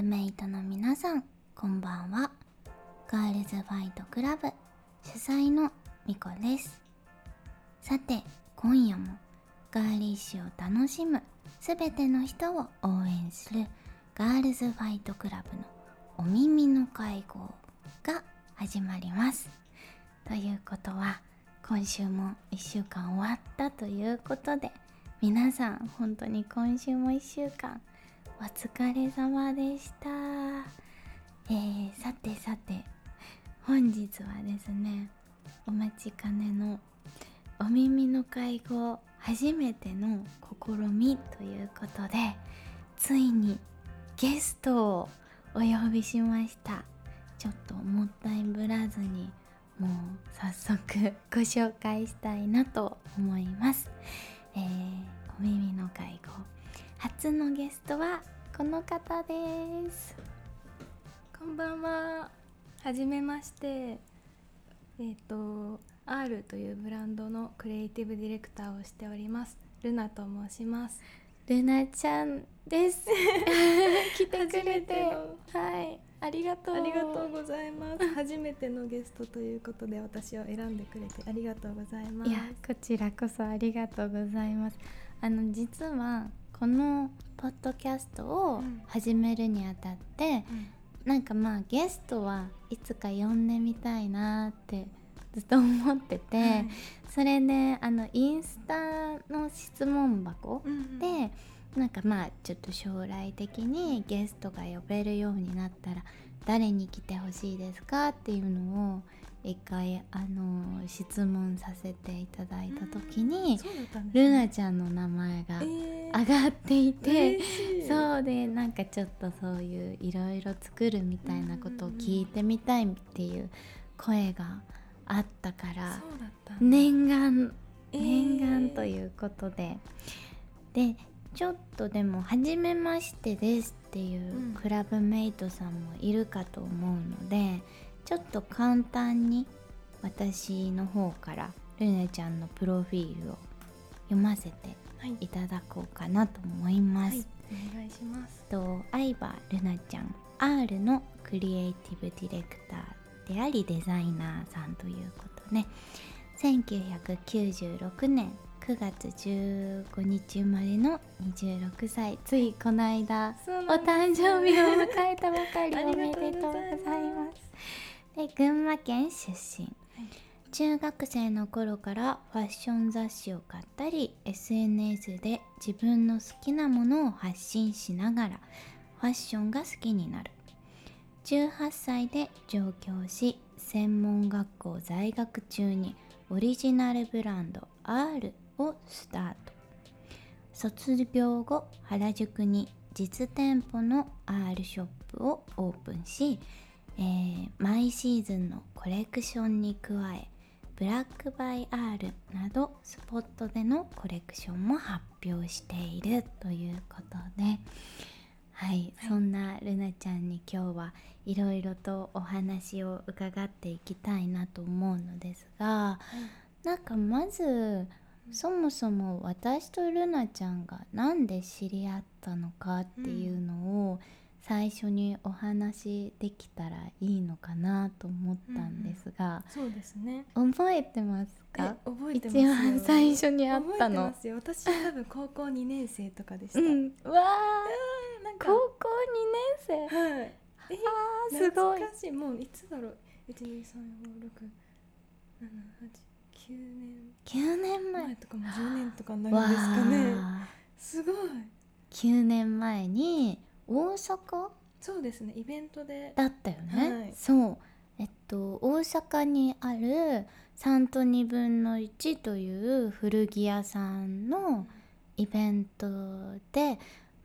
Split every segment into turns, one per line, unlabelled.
ブメイトの皆さんこんばんは。ガールズファイトクラブ主催のみこです。さて今夜もガーリッシュを楽しむすべての人を応援するガールズファイトクラブのお耳の会合が始まります。ということは今週も1週間終わったということで皆さん本当に今週も1週間お疲れ様でした。えー、さてさて本日はですねお待ちかねのお耳の会合初めての試みということでついにゲストをお呼びしました。ちょっともったいぶらずにもう早速ご紹介したいなと思います。えー、お耳の会合初のゲストはこの方です。
こんばんは。はじめまして。えっ、ー、と R というブランドのクリエイティブディレクターをしております。ルナと申します。
ルナちゃんです。来てくれて。はい。ありがとう。
ありがとうございます。初めてのゲストということで私を選んでくれて。ありがとうございます。
いやこちらこそありがとうございます。あの実はこのポッドキャストを始めるにあたって、うん、なんかまあゲストはいつか呼んでみたいなってずっと思ってて、はい、それであのインスタの質問箱で、うんうん、なんかまあちょっと将来的にゲストが呼べるようになったら誰に来てほしいですかっていうのを一回あの質問させていただいた時に、ルナちゃんの名前が上がっていて、えー、そうでなんかちょっとそういういろいろ作るみたいなことを聞いてみたいっていう声があったから念願念願ということで、えー、でちょっとでも「初めましてです」っていうクラブメイトさんもいるかと思うので。ちょっと簡単に私の方からルネちゃんのプロフィールを読ませていただこうかなと思います。はい、
お願いします
と相葉ルナちゃん R のクリエイティブディレクターでありデザイナーさんということね1996年9月15日生まれの26歳。ついこの間お誕生日を迎えたばかりおめでとうございます。で群馬県出身、はい、中学生の頃からファッション雑誌を買ったり SNS で自分の好きなものを発信しながらファッションが好きになる。18歳で上京し専門学校在学中にオリジナルブランド R をスタート。卒業後原宿に実店舗の R ショップをオープンしえー、毎シーズンのコレクションに加えブラックバイ R などスポットでのコレクションも発表しているということで、はい、はい、そんなルナちゃんに今日はいろいろとお話を伺っていきたいなと思うのですが、はい、なんかまずそもそも私とルナちゃんが何で知り合ったのかっていうのを、うん最初にお話できたらいいのかなと思ったんですが、
うん。うん、そうですね。
覚えてますか？
覚えてます。
一番最初に会ったの。
私多分高校2年生とかでした、う
ん、わあ高校2年生？
はい。
えー、すごい。
しもういつだろう？1 2 3 4 6 7 8 9年
9年前
とかも10年とかになるんですかね。すごい
9年前に大阪？
そうですねイベントで。
だったよね、はい、そう。えっと大阪にある3と2分の1という古着屋さんのイベントで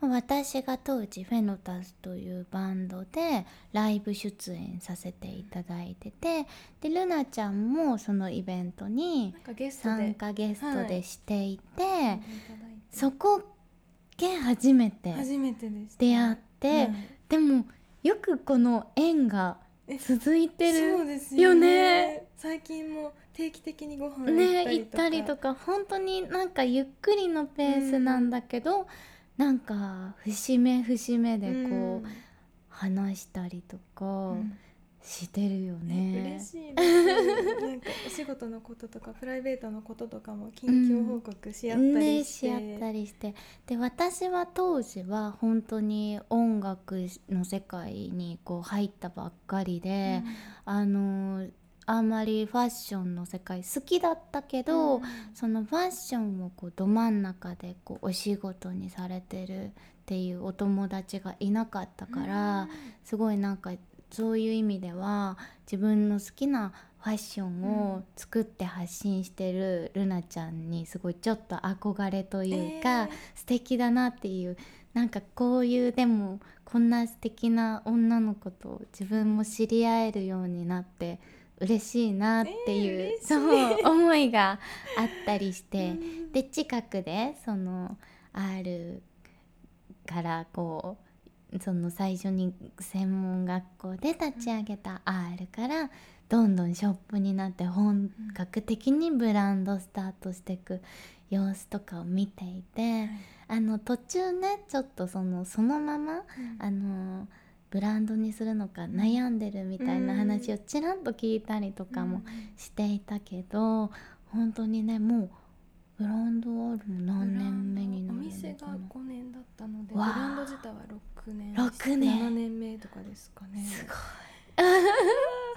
私が当時フェノタスというバンドでライブ出演させていただいててでルナちゃんもそのイベントに参加ゲストでしていて、はい、そこけ初めて出会って、でもよくこの縁が続いてるよね。
最近も定期的にご飯
ね行ったりとか。本当になんかゆっくりのペースなんだけど、うん、なんか節目節目でこう、うん、話したりとか
うん。
してるよね。
嬉しいなんかお仕事のこととか プライベートのこととかも近況報告し合った
ね
りして、
し合ったりして。で私は当時は本当に音楽の世界にこう入ったばっかりで、あのあんまりファッションの世界好きだったけど、
うん。
そのファッションをこうど真ん中でこうお仕事にされてるっていうお友達がいなかったから、すごいなんかそういう意味では自分の好きなファッションを作って発信してるルナちゃんにすごいちょっと憧れというか、
えー。
素敵だなっていうなんかこういうでもこんな素敵な女の子と自分も知り合えるようになって嬉しいなっていう、
えー
そう思いがあったりして。
うん。
で近くでその R からこうその最初に専門学校で立ち上げた R からどんどんショップになって本格的にブランドスタートしていく様子とかを見ていてあの途中ねちょっとそのそのままあのブランドにするのか悩んでるみたいな話をちらっと聞いたりとかもしていたけど本当にねもうブランドあるの何年目になるの
お店が
かな
5年だったのでブランド自体は6年。
6年。
7年目とかですかね。
すごい。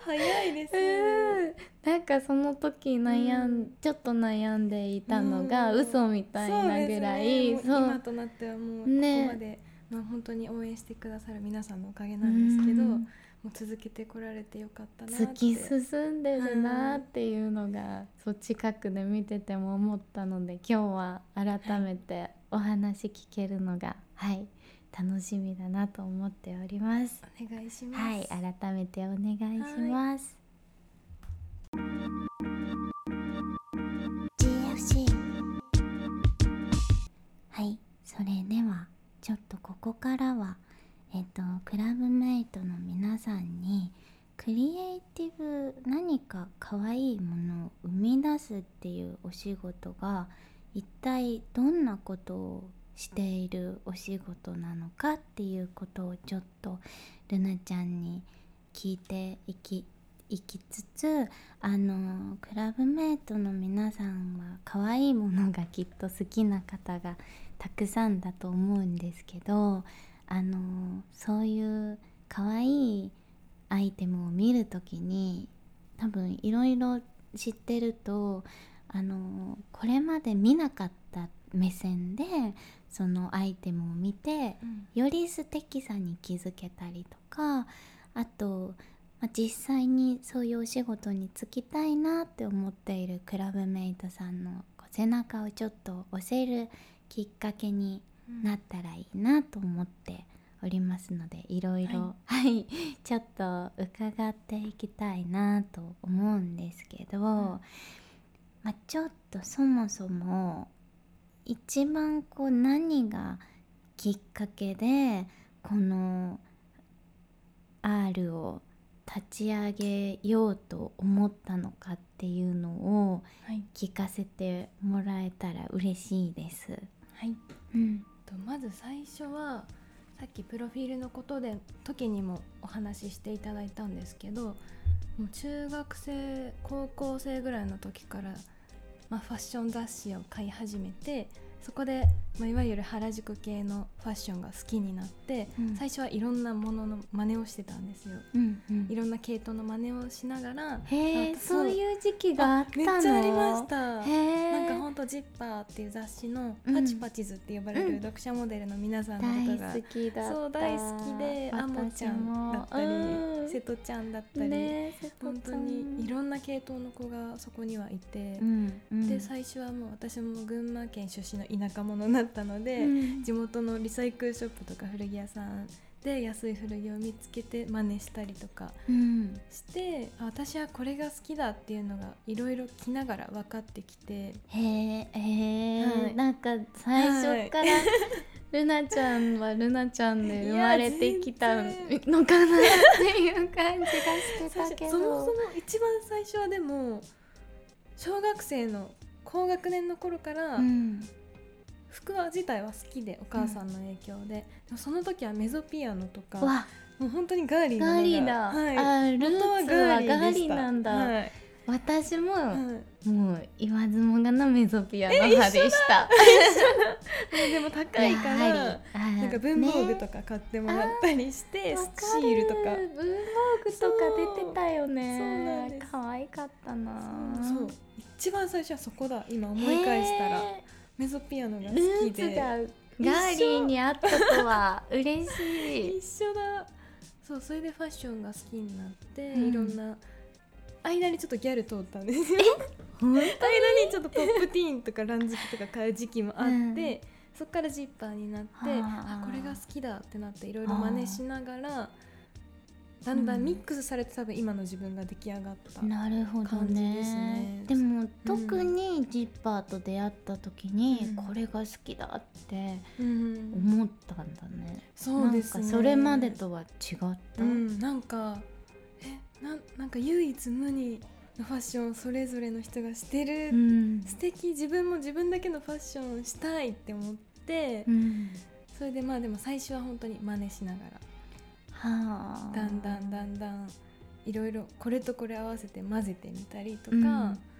早いです
うん。なんかその時悩ん、
うん。
ちょっと悩んでいたのが
うん。
嘘みたいなぐらい
そうですね。もう今となってはもうここ
ね
まで、まあ、本当に応援してくださる皆さんのおかげなんですけど、
うん。
もう続けてこられてよかったなって。
突き進んでるなっていうのが、そう近くで見てても思ったので今日は改めてお話聞けるのがはい。楽しみだなと思っております。
お願いします。
はい。改めてお願いします。GFC はい。それではちょっとここからはえっとクラブメイトの皆さんにクリエイティブ何か可愛いものを生み出すっていうお仕事が一体どんなことをしているお仕事なのかっていうことをちょっとルナちゃんに聞いていきいきつつあのクラブメイトの皆さんは可愛いものがきっと好きな方がたくさんだと思うんですけどあのそういう可愛いアイテムを見るときに多分いろいろ知ってるとあのこれまで見なかった目線でそのアイテムを見て
うん。
より素敵さに気づけたりとかあと、まあ実際にそういうお仕事に就きたいなって思っているクラブメイトさんの背中をちょっと押せるきっかけになったらいいなと思っておりますのでいろいろはい。ちょっと伺っていきたいなと思うんですけど、まあ、ちょっとそもそも一番こう何がきっかけでこの R を立ち上げようと思ったのかっていうのを
はい、
聞かせてもらえたら嬉しいです。
はい、
うん、
とまず最初はさっきプロフィールのことで時にもお話ししていただいたんですけどもう中学生高校生ぐらいの時から、まあ、ファッション雑誌を買い始めてそこで、まあ、いわゆる原宿系のファッションが好きになって、
うん。
最初はいろんなものの真似をしてたんですよ。
うんうん。
いろんな系統の真似をしながら
へそう。いう時期があったの。
めっちゃありました。なんかほんとジッパーっていう雑誌の
うん。
パチパチズって呼ばれ
うん。
る読者モデルの皆さんのことが、
大好きだった。
そう大好きであも。ちゃんだったり、
うん。
瀬戸ちゃんだったり、
ね
本当にいろんな系統の子がそこにはいて
う、んうん。
で最初はもう私も群馬県出身の田舎者だったので、
うん。
地元のリサイクルショップとか古着屋さんで安い古着を見つけて真似したりとか
うん。
してあ私はこれが好きだっていうのがいろいろ着ながら分かってきて。
へえへえ、
はい。
なんか最初から、ルナちゃんはルナちゃんで生まれてきたのかなっていう感じがしてたけど。
そもそも一番最初はでも小学生の高学年の頃から
うん
服は自体は好きでお母さんの影響で,、でもその時はメゾピアノとか
わ。
もう本当にガーリー
ガーリーだ、
はい、
あルーツはガーリーなんだ、
はい。
私も、
はい。
もう言わずもがなメゾピアノ派でした。
ね でも高いから
あ
なんか文房具と
ね
か買ってもらったりして、
わ
シールとか。
る。文房具とか出てたよね。可愛かったな。
そう一番最初はそこだ。今思い返したら。
へ
メゾピアノが
ー
好
ル
きで
ガーリーにあったとは嬉しい。
一緒だ。そうそれでファッションが好きになって、
うん。
いろんな間にちょっとギャル通ったんですよ。
本
間にちょっとポップティーンとかラン好きとか買う時期もあって、
うん。
そっからジッパーになって
はあ。
あこれが好きだってなっていろいろ真似しながらだんだんミックスされて多分今の自分が出来上がった、
なるほど
感じ
ね
ですね。
でも特にジッパーと出会った時に、
うん。
これが好きだって
うん。
思ったんだね、
そうですね。
なんかそれまでとは違った、
うん、なんかえなんなんか唯一無二のファッションをそれぞれの人がしてる、
うん。
素敵。自分も自分だけのファッションをしたいって思って、
うん。
それでまあでも最初は本当に真似しなが
はあ。
らだんだんだんだんいろいろこれとこれ合わせて混ぜてみたりとか、
うん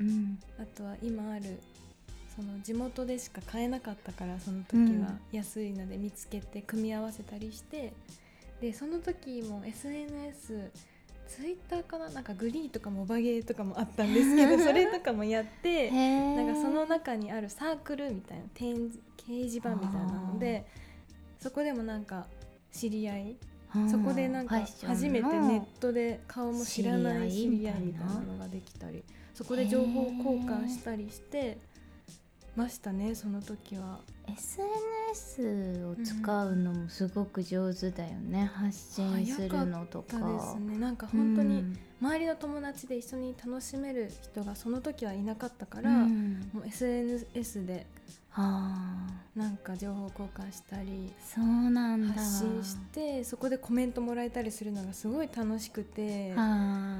うん。
あとは今あるその地元でしか買えなかったからその時
うん。
は安いので見つけて組み合わせたりしてでその時も SNS ツイッターかな？なんかグリーとかモバゲーとかもあったんですけど それとかもやって
へ
なんかその中にあるサークルみたいな展示掲示板みたいなのでそこでもなんか知り合いそこでなんか初めてネットで顔も知らない知り合いみたいなのができたり。そこで情報交換したりしてましたねその時は。
SNS を使うのもすごく上手だよね、発信するのとか。
そうですね。なんか本当に周りの友達で一緒に楽しめる人がその時はいなかったから、
うん。
もう SNS で
はあ
なんか情報交換したり
そうなんだ。
発信してそこでコメントもらえたりするのがすごい楽しくて
は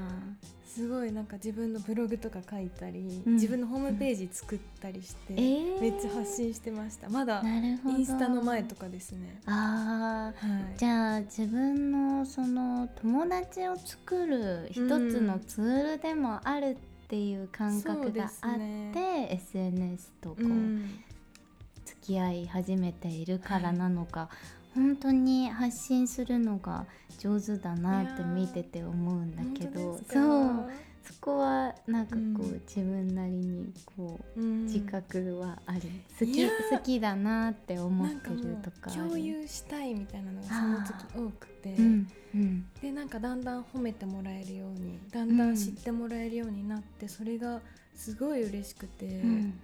すごいなんか自分のブログとか書いたり、
うん。
自分のホームページ作ったりして、
あえー
めっちゃ発信してました。まだ
なるほど。
インスタの前とかですね。
あー。
はい。
じゃあ自分のその友達を作る一つのツールでもあるっていう感覚があって、
ですね。
SNS とこう、き合い始めているからなのか、本当に発信するのが上手だなって見てて思うんだけどそうそこはなんかこう、
うん。
自分なりにこう
うん。
自覚はある、好き好きだなって思ってるとか
共有したいみたいなのがその時多くて、
うんうん。
でなんかだんだん褒めてもらえるようにだんだん。知ってもらえるようになって、それがすごい嬉しくて、
うん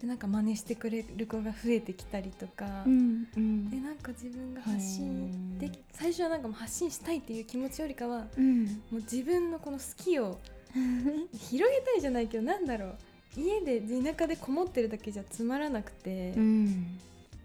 でなんか真似してくれる子が増えてきたりとか、
うんうん。
でなんか自分が発信で最初はなんかもう発信したいっていう気持ちよりかは
うん。
もう自分のこの好きを 広げたいじゃないけどなんだろう。家で田舎でこもってるだけじゃつまらなくて、
うん。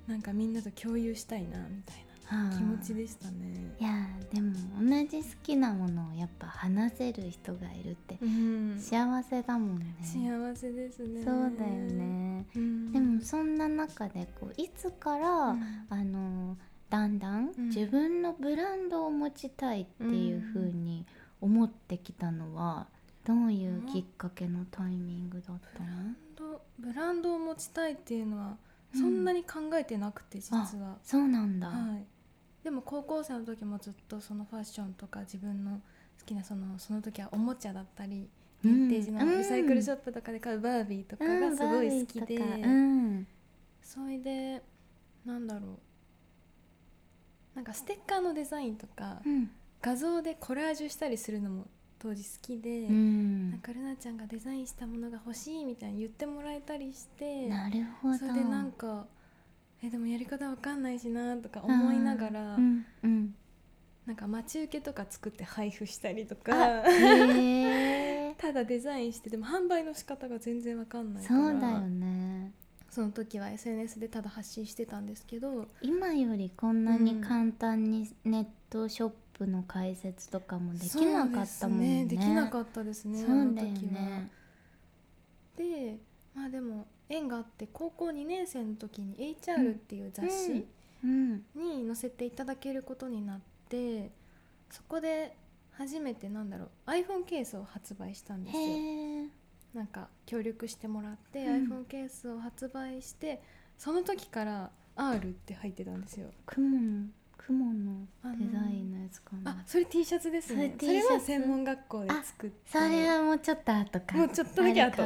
なんかみんなと共有したいなみたい
はあ
な気持ちでしたね。
いやーでも同じ好きなものをやっぱ話せる人がいるって
うん
幸せだもんね
幸せですね。
そうだよ。ね
うん、
でもそんな中でこういつから、
うん
あのだんだん
うん
自分のブランドを持ちたいっていう風に思ってきたのはどういうきっかけのタイミングだったの、
とブランドを持ちたいっていうのはそんなに考えてなくて、実は。
そうなんだ、
はい。でも高校生の時もずっとそのファッションとか自分の好きなそのその時はおもちゃだったり。ヴィンテージのリサイクルショップとかで買うバービーとかがすごい好きで、それでなんだろう。なんかステッカーのデザインとか、
うん。
画像でコラージュしたりするのも当時好きで、
うん。
なんかルナちゃんがデザインしたものが欲しいみたいに言ってもらえたりして
なるほど。
それでなんかえでもやり方わかんないしなとか思いながら、
うん。うん。
なんか待ち受けとか作って配布したりと
あ
か ただデザインしてでも販売の仕方が全然わかんないか
そ
ら
うだよね。
その時は SNS でただ発信してたんですけど。
今よりこんなに簡単にネットショップの開設とかもできなかったもんね。
そうですできなかったですね
そうだよ
あの時は
ね。
でまあでも縁があって高校2年生の時に HR っていう雑誌
うん
に載せていただけることになって、そこで初めてなんだろう iPhone ケースを発売したんですよ。なんか協力してもらって、
うん。
iPhone ケースを発売してその時から R って入ってたんですよ。
雲の雲のデザインのやつかな。
あそれ T シャツですね。
それ
は専門学校で作って
それはもうちょっと後か。
もうちょっとだけ後。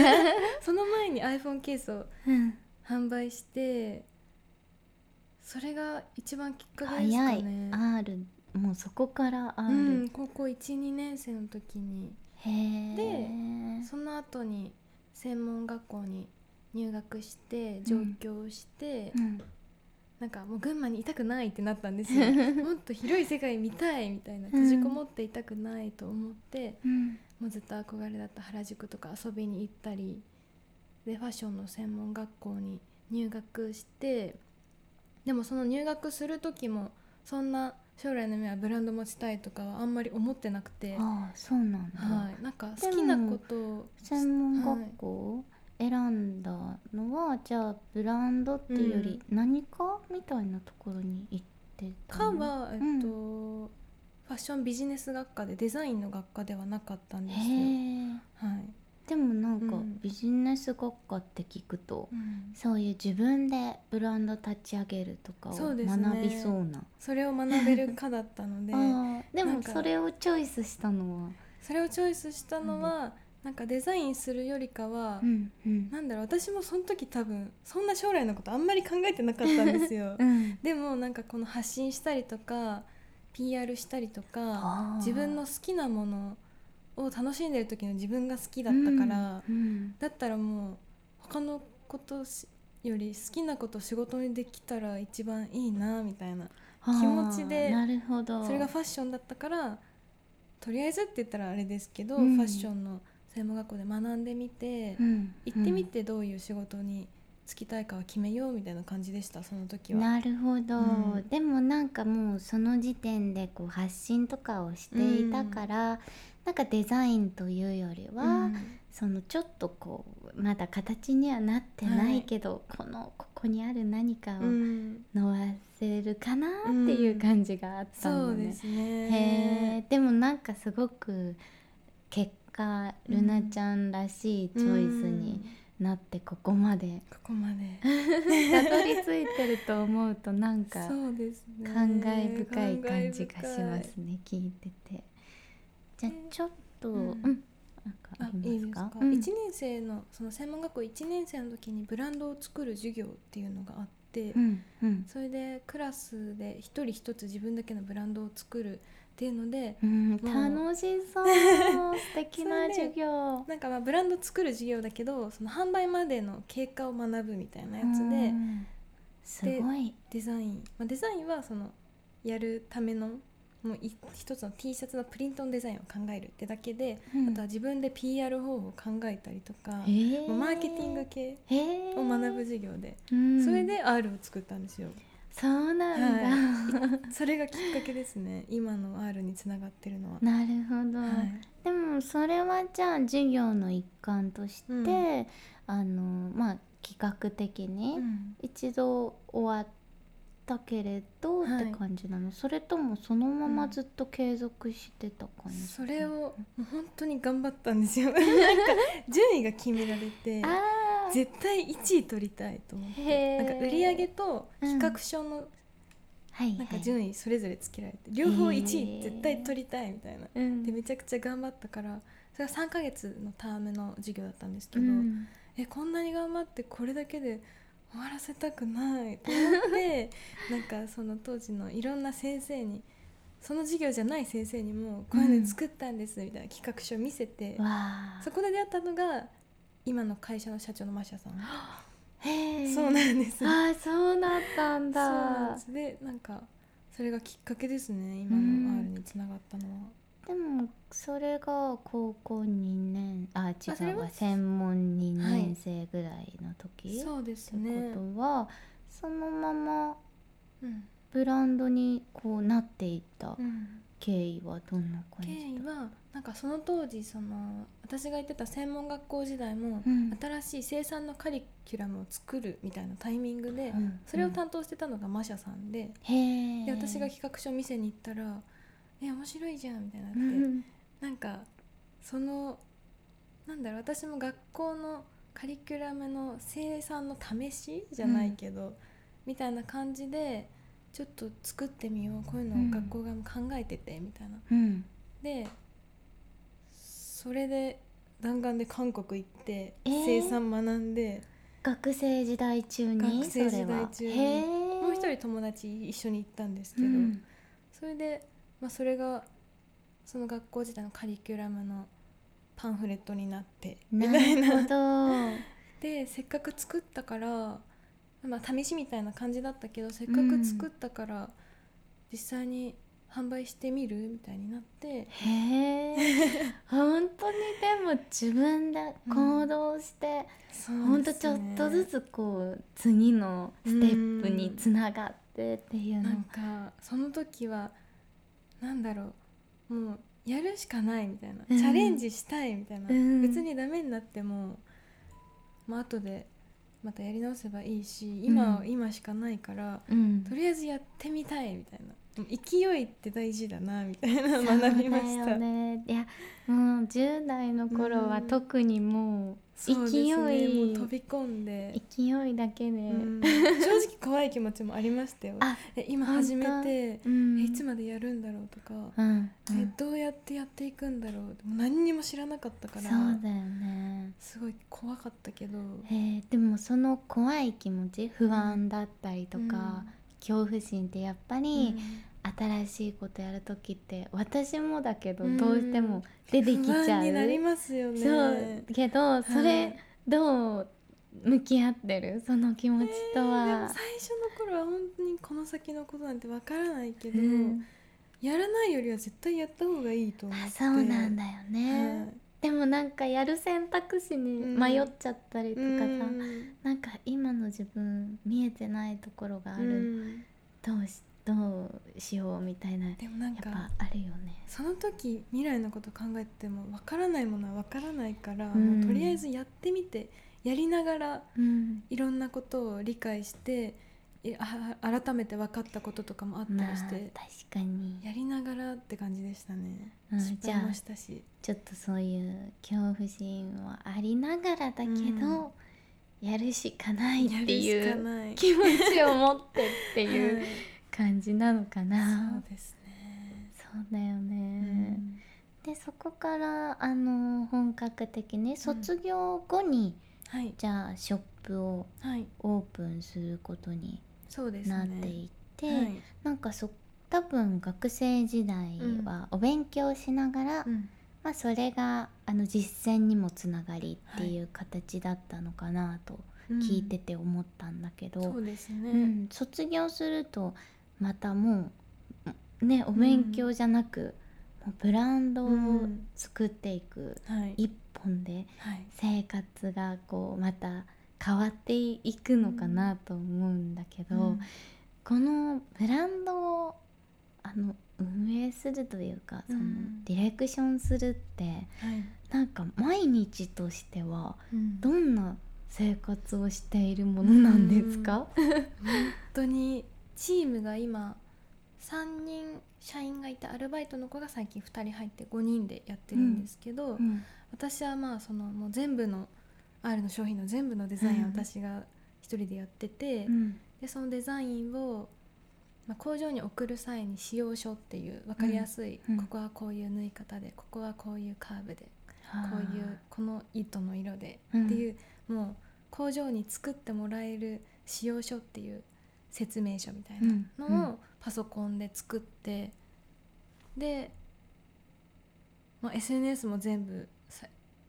その前に iPhone ケースを
うん。
販売してそれが一番きっかけです
早い。
かね
R もうそこから R、
うん、高校12年生の時に。
へえ
その後に専門学校に入学して上京して、
うん
なんかもう群馬にいたくないってなったんですよ。もっと広い世界見たいみたいな閉じこもっていたくないと思って、
うん。
もうずっと憧れだった原宿とか遊びに行ったりでファッションの専門学校に入学してでもその入学する時もそんな将来の夢はブランド持ちたいとかはあんまり思ってなくて、
ああそうなんだ、
はい、なんか好きなことを
専門学校？選んだのは、じゃあブランドっていうより何かみたいなところに行ってたの？
かは、えっ
うん
とファッションビジネス学科でデザインの学科ではなかったんですよ。はい。
でもなんか
うん。
ビジネス学科って聞くと、そういう自分でブランド立ち上げるとかを学びそうな。
それを学べる科だったので
でもそれをチョイスしたのは？
それをチョイスしたのは、なんかデザインするよりかは、
うんうん。
なんだろう私もその時多分そんな将来のことあんまり考えてなかったんですよ。
うん。
でもなんかこの発信したりとか PR したりとか自分の好きなものを楽しんでる時の自分が好きだったから、
うんうん。
だったらもう他のことしより好きなこと仕事にできたら一番いいなみたいな気持ちで
なるほど。
それがファッションだったからとりあえずって言ったらあれですけど、
うん。
ファッションの専門学校で学んでみて、
うん
行ってみてどういう仕事に就きたいかは決めようみたいな感じでしたその時は。
なるほど、
うん。
でもなんかもうその時点でこう発信とかをしていたから、なんかデザインというよりは、
うん。
そのちょっとこうまだ形にはなってないけど、このここにある何かを
うん。
のわせるかなっていう感じがあった
そ
のね。
うでね。
えでもなんかすごく結果ルナちゃんらしいチョイスになってここまで
ここまで。
たどり着いてると思うとなんか
そうですね。
感慨深い感じがしますね聞いてて。じゃあちょっとう、
うん。ん
なんか
あいいですか、
すかうん。
1年生のその専門学校1年生の時にブランドを作る授業っていうのがあって、
うんうん。
それでクラスで一人一つ自分だけのブランドを作るっていうので
うん、楽しそう。素敵な授業。
なんかまあブランド作る授業だけどその販売までの経過を学ぶみたいなやつ
う
で
ん。すごい。
デザイン、まあ、デザインはそのやるためのもうい一つの T シャツのプリントのデザインを考えるってだけで、
うん。
あとは自分で PR 方法を考えたりとか、
へー。
マーケティング系を学ぶ授業で、
うん
それで R を作ったんですよ
そうなんだ、
それがきっかけですね。今の R につながってるのは、
なるほど、
はい。
でもそれはじゃあ授業の一環として、
うん。
あのまあ企画的に
うん。
一度終わったけれどっ
はい。
て感じなの、それともそのままずっと継続してた感じ、
それをもう本当に頑張ったんですよなんか？順位が決められて
あー
絶対1位取りたいと思って。なんか売り上げと企画書の
はい
なんか
はい
順位それぞれつけられて両方1
へー
位絶対取りたいみたいな。
うん。
でめちゃくちゃ頑張ったからそれが3ヶ月のタームの授業だったんですけど、
うん。
えこんなに頑張ってこれだけで終わらせたくないと思って なんかその当時のいろんな先生にその授業じゃない先生にもこういうの作ったんですみたいな企画書を見せて、
わあ。
そこで出会ったのが今の会社の社長のマシャさん。
へー。
そうなんです。
あーそうだったん
そうなん
だ
です。でなんかそれがきっかけですね。今
うん
の R につながったのは。
でもそれが高校2年あ違うわ。専門2年生ぐらいの時、
そうです
って
ね
ことはそのまま
うん
ブランドにこうなっていった
うん。
経緯はどんな感
経
じだ
緯はなんかその当時その私が行ってた専門学校時代も、
うん。
新しい生産のカリキュラムを作るみたいなタイミングで、
うん。
それを担当してたのがマシャさんで,、で私が企画書を見せに行ったらえ面白いじゃんみたいになって、
うん
なんかそのなんだろう私も学校のカリキュラムの生産の試しじゃないけど、みたいな感じでちょっと作ってみようこういうのを学校側も考えててみたいな。
うん。
でそれで弾丸で韓国行って
えー？
生産学んで、
学生時代中に？
学生時代中に。もう一人友達一緒に行ったんですけど、
うん。
それで、まあ、それがその学校時代のカリキュラムのパンフレットになってみ
な
たいな
るほど。
でせっかく作ったから、まあ、試しみたいな感じだったけどせっかく作ったから、実際に販売してみるみたいになって。
へえ 本当にでも自分で行動して、ほん。とちょっとずつこう次のステップにつながってっていうの。
なんかその時はなんだろうもうやるしかないみたいな、
うん。
チャレンジしたいみたいな、
うん。
別にダメになっても、まあ後でまたやり直せばいいし今は
うん。
今しかないから、
うん。
とりあえずやってみたいみたいな勢いって大事だなみたいな学びまし
だ
た。
よね。いやもう10代の頃は
うん。
特にもう勢い、
ね、もう飛び込んで、
勢いだけで、
うん。正直怖い気持ちもありましたよ。今始めて、
うん。
えいつまでやるんだろうとか、
うんうん。
えどうやってやっていくんだろう？何にも知らなかったから
そうだよね。
すごい怖かったけど、
えーでもその怖い気持ち不安だったりとか、
うん
恐怖心ってやっぱり、新しいことやる時って私もだけど
うん。
どうしても出てきち
不
ゃう、
安になりますよね。
そう。けどそれ、
はい
どう向き合ってる？その気持ちと
えー最初の頃は本当にこの先のことなんてわからないけど、
うん。
やらないよりは絶対やった方がいいと思って。
あそうなんだよね、
はい
でもなんかやる選択肢に迷っちゃったりとかさ、
うん。
なんか今の自分見えてないところがある、
うん。
どうしどうしようみたいなやっ
でもなんか
ぱあるよね。
その時未来のこと考えてもわからないものはわからないから、
うん。
とりあえずやってみてやりながら
うん。
いろんなことを理解していあ改めて分かったこととかもあった
まあ
りして、
確かに。
やりながらって感じでしたね、
うん
失敗もしたし。
ちょっとそういう恐怖心はありながらだけど、
うん。
やるしかないっていう気持ちを持ってっていう
はい。
感じなのか
そ
な
う。ですね、
そうだよ
う
ね。
ん。
でそこからあの本格的に卒業後に、
はい。
じゃあショップを
はい。
オープンすることに
そうですね。
なっていって、
はい。
なんかそ多分学生時代はお勉強しながら、
うん。
まあ、それがあの実践にもつながりっていう形だったのかなと聞いてて思ったんだけど、
そうですね、
うん。卒業するとまたもうねお勉強じゃなく、もうブランドを
うん。
作っていく
はい。
一本で
はい。
生活がこうまた変わっていくのかなと思うんだけど、
うん。
このブランドをあの運営するというかその、
うん。
ディレクションするって
はい。
なんか毎日としては
うん。
どんな生活をしているものなんですか、
本当にチームが今3人社員がいてアルバイトの子が最近2人入って5人でやってるんですけど、
うん。
私はまあそのもう全部の R の商品の全部のデザインを
うん
私が一人でやってて、
うん。
でそのデザインを、まあ、工場に送る際に使用書っていう分かりやすい、
うん。
ここはこういう縫い方でここはこういうカーブでこういうこの糸の色で
うん。
っていう、もう工場に作ってもらえる使用書っていう説明書みたいなのをパソコンで作って、で、まあ、SNS も全部さ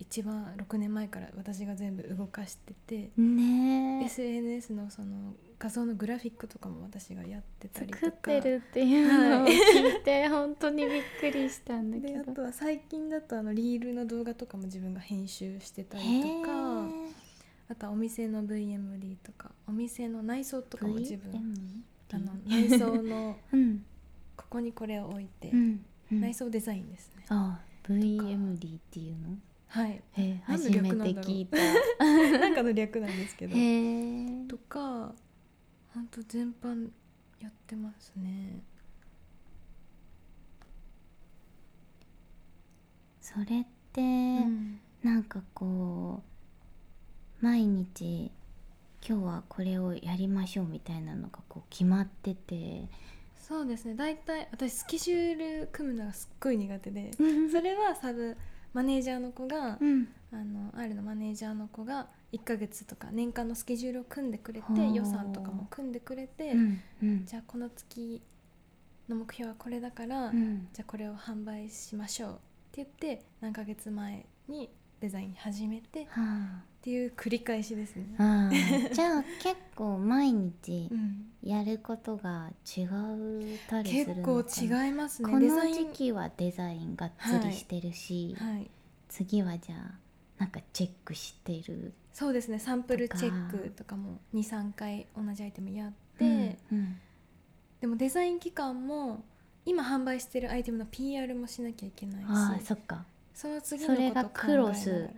一番6年前から私が全部動かしてて、
ね。え
SNS のその画像のグラフィックとかも私がやってたりとか。
作ってるっていうのを
はい。
聞いて本当にびっくりしたんだけど。
であとは最近だとあのリールの動画とかも自分が編集してた
へ
りとか。
ー。
あとはお店の VMD とかお店の内装とかも自分
VM
あの内装の
うん。
ここにこれを置いて、
うんうん。
内装デザインですね。
あ VMD っていうの？
はい。
へえ
何の
初めて聞いた。
なんかの略なんですけど。
へえ
とかほんと全般やってますね。
それって、
うん。
なんかこう毎日今日はこれをやりましょうみたいなのがこう決まってて。
そうですね。大体私スケジュール組むのがすっごい苦手で。それはサブマネージャーの子が、
うん。
あの R のマネージャーの子が1ヶ月とか年間のスケジュールを組んでくれて予算とかも組んでくれて、
うん。うん。
じゃあこの月の目標はこれだから、
うん。
じゃあこれを販売しましょうって言って何ヶ月前にデザイン始めてっ
は
ていう繰り返しですね。
あじゃあ結構毎日
うん。
やることが違うたりする
結
のかな？
構違いますね。
この時期はデザインがっつりしてるし、
はい、
次はじゃあなんかチェックしてる
そうですね。サンプルチェックとかも23回同じアイテムやって、
うんうん。
でもデザイン期間も今販売してるアイテムの PR もしなきゃいけないし。
ああそっか。
その次のこと
それがクロス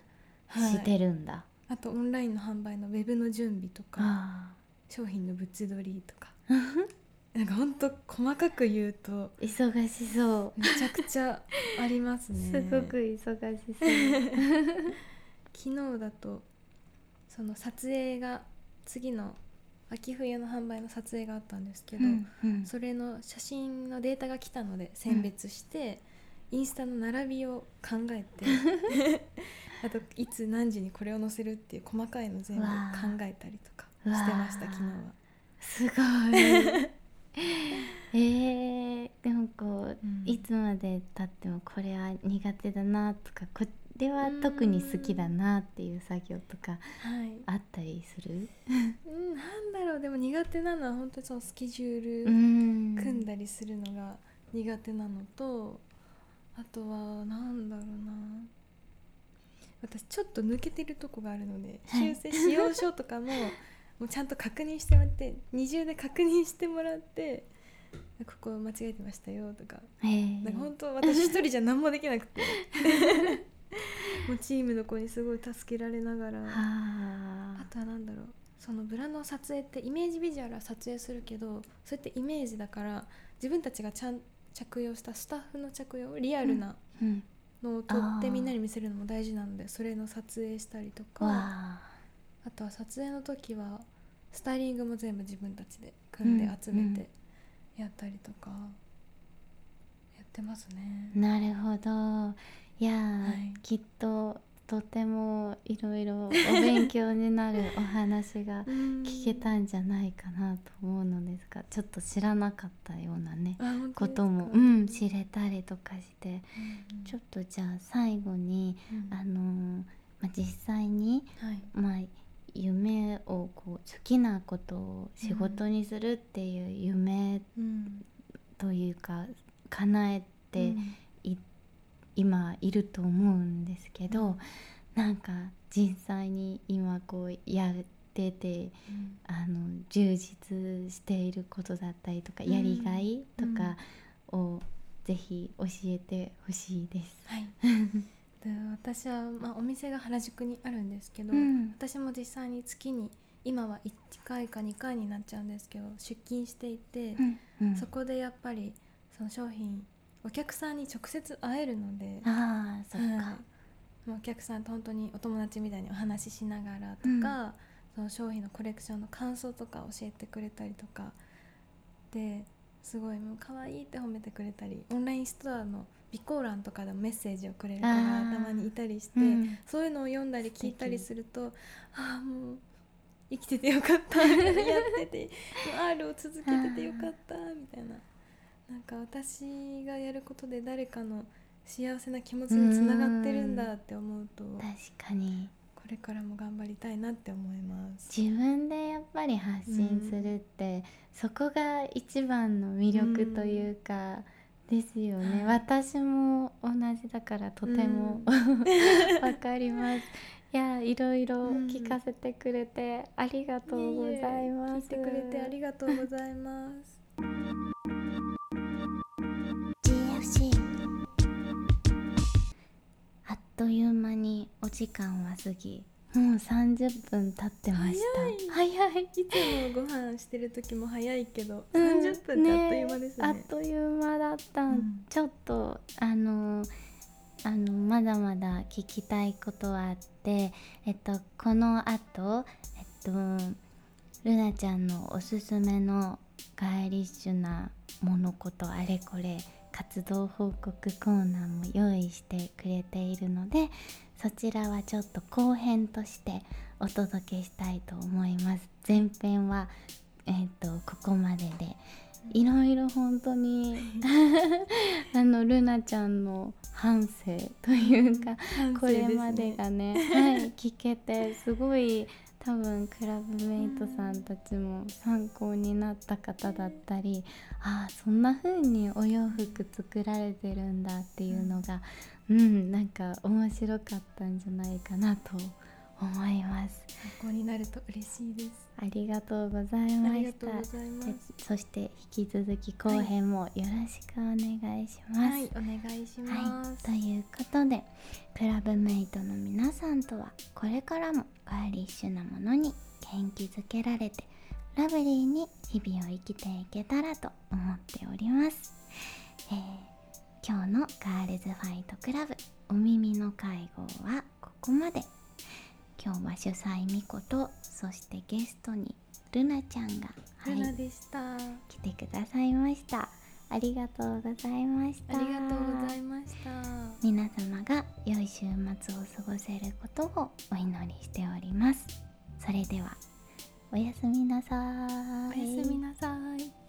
はい
してるんだ、
あとオンラインの販売のウェブの準備とか
あ
商品の物撮りとか。
あ
なんかほんと細かく言うと
忙しそう。
めちゃくちゃありますね。
すごく忙しそう。
昨日だとその撮影が次の秋冬の販売の撮影があったんですけど、
うんうん。
それの写真のデータが来たので選別して、インスタの並びを考えてあといつ何時にこれを載せるっていう細かいの全部考えたりとかしてました昨日は。
すごい。えー、でもこう、
うん。
いつまでたってもこれは苦手だなとかこれは特に好きだなっていう作業とか
はい、
あったりする？
うん、なんだろう。でも苦手なのは本当にそのスケジュール
ん。
組んだりするのが苦手なのと、あとはなんだろうな私ちょっと抜けてるとこがあるので、
はい。
修正使用書とかも もうちゃんと確認してもらって二重で確認してもらってここ間違えてましたよとか。
えー
なんか本当私一人じゃ何もできなくて。もうチームの子にすごい助けられながら。
は
あ。とは何だろう。そのブラの撮影ってイメージビジュアルは撮影するけどそれってイメージだから自分たちがちゃん着用したスタッフの着用リアルな
うん
のを撮ってみんなに見せるのも大事なのでそれの撮影したりとか
わ
あ。とは撮影の時はスタイリングも全部自分たちで組んで
うん
集めてやったりとかやってますね。
あ。なるほど。いやー、
はい。
きっととてもいろいろお勉強になるお話が聞
聞
けたんじゃないかなと思うのですがちょっと知らなかったようなね
こ
ことも、うん、知れたりとかしてちょ
っ
っとじゃあ最後に、
と
あのーまあ、実際に、
はい。
まあ、夢をこう好きなことを仕事にするっていう夢
うん。
というか、叶えて
うん。
い今いると思うんですけど、なんか実際に今こうやってて
うん。
あの充実していることだったりとか、
うん。
やりがいとかをぜひ教えてほしいです。
はい、で私は、まあ、お店が原宿にあるんですけど、
うん。
私も実際に月に今は1回か2回になっちゃうんですけど出勤していて、
うん。うん。
そこでやっぱりその商品お客さんに直接会えるので、
ああそっか、
はい。もうお客さんと本当にお友達みたいにお話ししながらとか、その商品のコレクションの感想とか教えてくれたりとかですごいもう可愛いって褒めてくれたりオンラインストアの備考欄とかでもメッセージをくれる子が
あー。
たまにいたりして、
うん。
そういうのを読んだり聞いたりするとああもう生きててよかったみたいな。やってて R を続けててよかったみたいななんか私がやることで誰かの幸せな気持ちにつながってるんだって思うと
確かに。
これからも頑張りたいなって思います。
自分でやっぱり発信するって、そこが一番の魅力というか、ですよね、
はい。
私も同じだからとても わ、かります。いやいろいろ聞かせてくれてありがとうございます、
聞いてくれてありがとうございます。
という間にお時間は過ぎもう30分経ってました。早い。
い。つもご飯してる時も早いけど、
うん
30分ってあっという間ですね。
あっという間だった、
うん。
ちょっとあのあのまだまだ聞きたいことはあってえっとこのあとえっとルナちゃんのおすすめのガイリッシュなものことあれこれ活動報告コーナーも用意してくれているのでそちらはちょっと後編としてお届けしたいと思います。前編はえっ、とここまでで。いろいろ本当に あのルナちゃんの反省というかこれまでがね、はい、聞けてすごい多分クラブメイトさんたちも参考になった方だったりああそんな風にお洋服作られてるんだっていうのがうんなんか面白かったんじゃないかなと思います。
参考になると嬉しいです。
ありがとうございました。そして引き続き後編もよろしくお願いします、
はいお願いし
はい、
ます、
ということでクラブメイトの皆さんとはこれからもガーリッシュなものに元気づけられてラブリーに日々を生きていけたらと思っております、えー今日のガールズファイトクラブお耳の会合はここまで今日は主催みことそしてゲストにルナちゃんが、はい
でした、あ
来てくださいました。ありがとうございました。
りがとうございました。
皆様が良い週末を過ごせることをお祈りしております。それではおやすみなさい。
やすみなさい